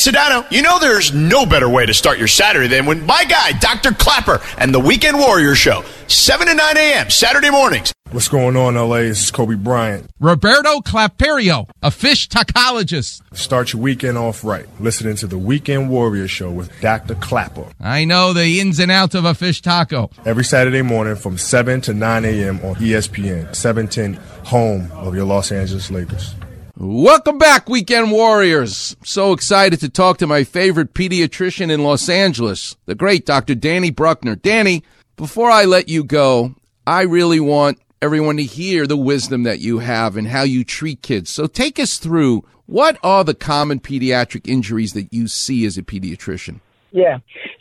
it's Sedano. You know there's no better way to start your Saturday than when my guy, Dr. Klapper, and the Weekend Warrior Show, 7 to 9 a.m. Saturday mornings. What's going on, LA? This is Kobe Bryant. Roberto Claperio, a fish tacologist. Start your weekend off right. Listening to the Weekend Warrior Show with Dr. Klapper. I know the ins and outs of a fish taco. Every Saturday morning from 7 to 9 a.m. on ESPN, 710, home of your Los Angeles Lakers. Welcome back, Weekend Warriors. So excited to talk to my favorite pediatrician in Los Angeles, the great Dr. Danny Bruckner. Danny, before I let you go, I really want everyone to hear the wisdom that you have and how you treat kids. So take us through what are the common pediatric injuries that you see as a pediatrician? Yeah.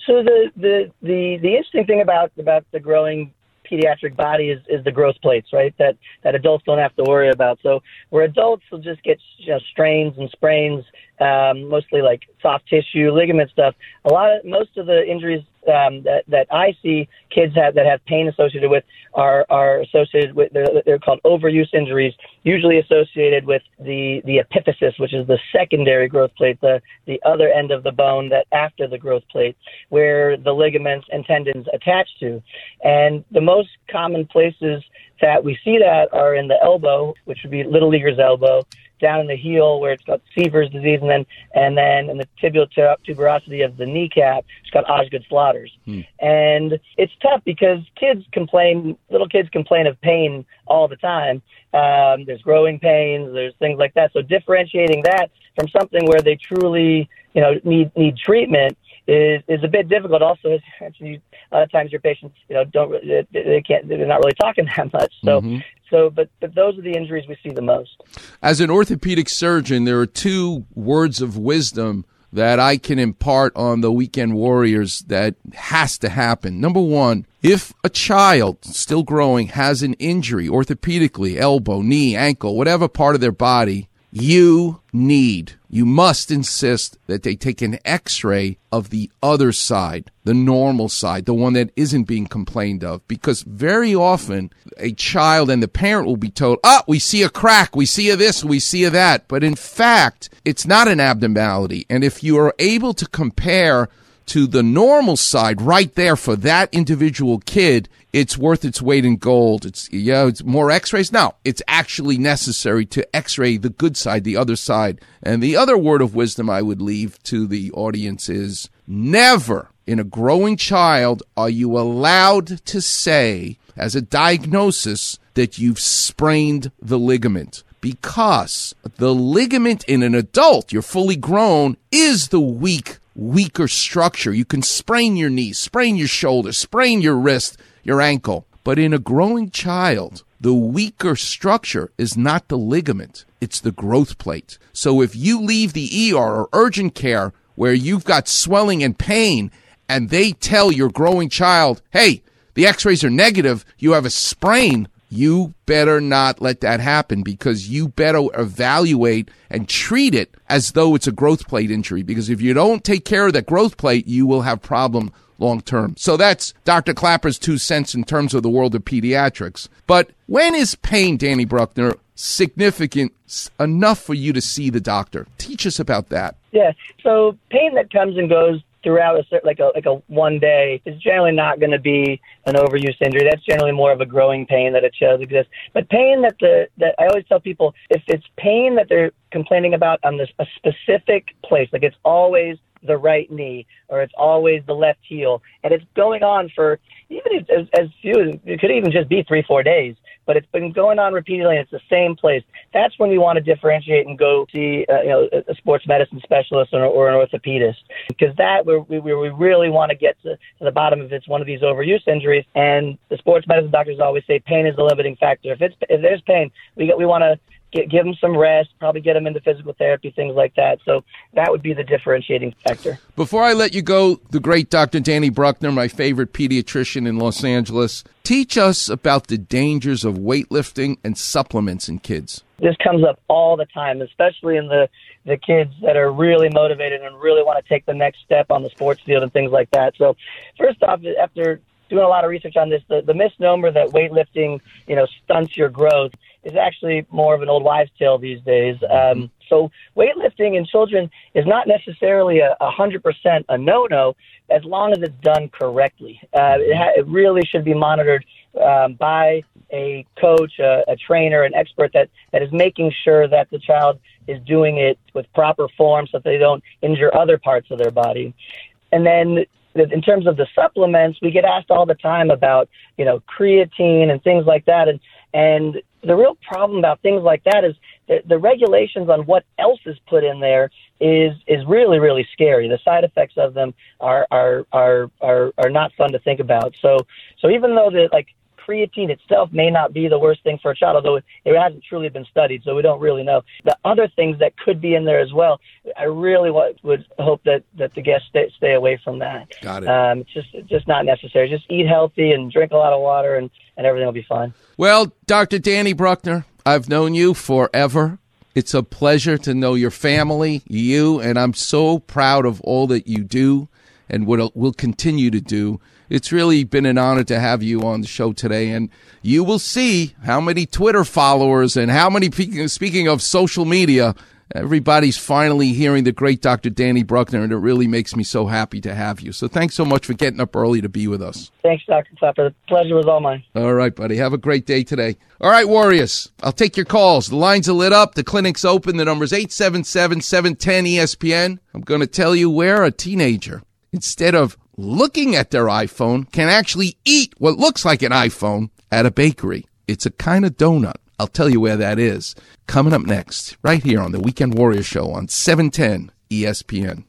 So the the the, the interesting thing about about the growing pediatric body is, is the growth plates, right? That that adults don't have to worry about. So where adults will just get you know, strains and sprains, um, mostly like soft tissue, ligament stuff. A lot of most of the injuries um, that that I see kids have that have pain associated with are are associated with they're, they're called overuse injuries, usually associated with the the epiphysis, which is the secondary growth plate, the the other end of the bone that after the growth plate, where the ligaments and tendons attach to, and the most common places that we see that are in the elbow, which would be little leaguer's elbow, down in the heel where it's got Sever's disease, and then and then in the tibial tuberosity of the kneecap, it's got Osgood Schlatters. Hmm. And it's tough because kids complain, little kids complain of pain all the time. Um, there's growing pains, there's things like that. So differentiating that from something where they truly, you know, need need treatment is is a bit difficult. Also, as you a lot of times your patients, you know, don't they, they can't they're not really talking that much. So mm-hmm. so, but but those are the injuries we see the most. As an orthopedic surgeon, there are two words of wisdom that I can impart on the weekend warriors that has to happen. Number one, if a child still growing has an injury orthopedically, elbow, knee, ankle, whatever part of their body, you need, you must insist that they take an x ray of the other side, the normal side, the one that isn't being complained of. Because very often a child and the parent will be told, oh, we see a crack, we see a this, we see a that. But in fact, it's not an abnormality. And if you are able to compare to the normal side right there for that individual kid, it's worth its weight in gold. It's yeah, it's more x-rays. Now, it's actually necessary to x-ray the good side, the other side. And the other word of wisdom I would leave to the audience is never in a growing child are you allowed to say as a diagnosis that you've sprained the ligament because the ligament in an adult, you're fully grown, is the weak weaker structure. You can sprain your knee, sprain your shoulder, sprain your wrist, your ankle. But in a growing child, the weaker structure is not the ligament, it's the growth plate. So if you leave the ER or urgent care where you've got swelling and pain, and they tell your growing child, hey, the x rays are negative, you have a sprain, you better not let that happen because you better evaluate and treat it as though it's a growth plate injury. Because if you don't take care of that growth plate, you will have problem long term. So that's Dr. Klapper's two cents in terms of the world of pediatrics. But when is pain, Danny Bruckner, significant enough for you to see the doctor? Teach us about that. Yeah. So pain that comes and goes throughout a certain like a like a one day is generally not going to be an overuse injury. That's generally more of a growing pain that it shows exists. But pain that the that I always tell people if it's pain that they're complaining about on this a specific place, like it's always the right knee or it's always the left heel, and it's going on for even as, as few it could even just be three four days but it's been going on repeatedly and it's the same place. That's when we want to differentiate and go see, uh, you know, a sports medicine specialist or, or an orthopedist because that we we, we really want to get to, to the bottom if it's one of these overuse injuries. And the sports medicine doctors always say pain is the limiting factor. If it's if there's pain, we get, we want to Get, give them some rest, probably get them into physical therapy, things like that. So that would be the differentiating factor. Before I let you go, the great Dr. Danny Bruckner, my favorite pediatrician in Los Angeles, teach us about the dangers of weightlifting and supplements in kids. This comes up all the time, especially in the the kids that are really motivated and really want to take the next step on the sports field and things like that. So, first off, after doing a lot of research on this. The, the misnomer that weightlifting, you know, stunts your growth is actually more of an old wives' tale these days. Um, so weightlifting in children is not necessarily a, a hundred percent a no-no as long as it's done correctly. Uh, it, ha- it really should be monitored um, by a coach, a, a trainer, an expert that, that is making sure that the child is doing it with proper form so that they don't injure other parts of their body. And then in terms of the supplements, we get asked all the time about, you know, creatine and things like that. And, and the real problem about things like that is the, the regulations on what else is put in there is, is really, really scary. The side effects of them are, are, are, are, are not fun to think about. So, so even though the, like, creatine itself may not be the worst thing for a child, although it hasn't truly been studied, so we don't really know. The other things that could be in there as well, I really would hope that, that the guests stay, stay away from that. Got it. Um, it's just just not necessary. Just eat healthy and drink a lot of water, and, and everything will be fine. Well, Dr. Danny Bruckner, I've known you forever. It's a pleasure to know your family, you, and I'm so proud of all that you do and what will continue to do. It's really been an honor to have you on the show today, and you will see how many Twitter followers and how many, speaking of social media, everybody's finally hearing the great Dr. Danny Bruckner, and it really makes me so happy to have you. So thanks so much for getting up early to be with us. Thanks, Dr. Klapper. The pleasure was all mine. All right, buddy. Have a great day today. All right, Warriors. I'll take your calls. The lines are lit up. The clinic's open. The number's 877 710 ESPN. I'm going to tell you where a teenager, instead of looking at their iPhone can actually eat what looks like an iPhone at a bakery. It's a kind of donut. I'll tell you where that is. Coming up next, right here on the Weekend Warrior Show on 710 ESPN.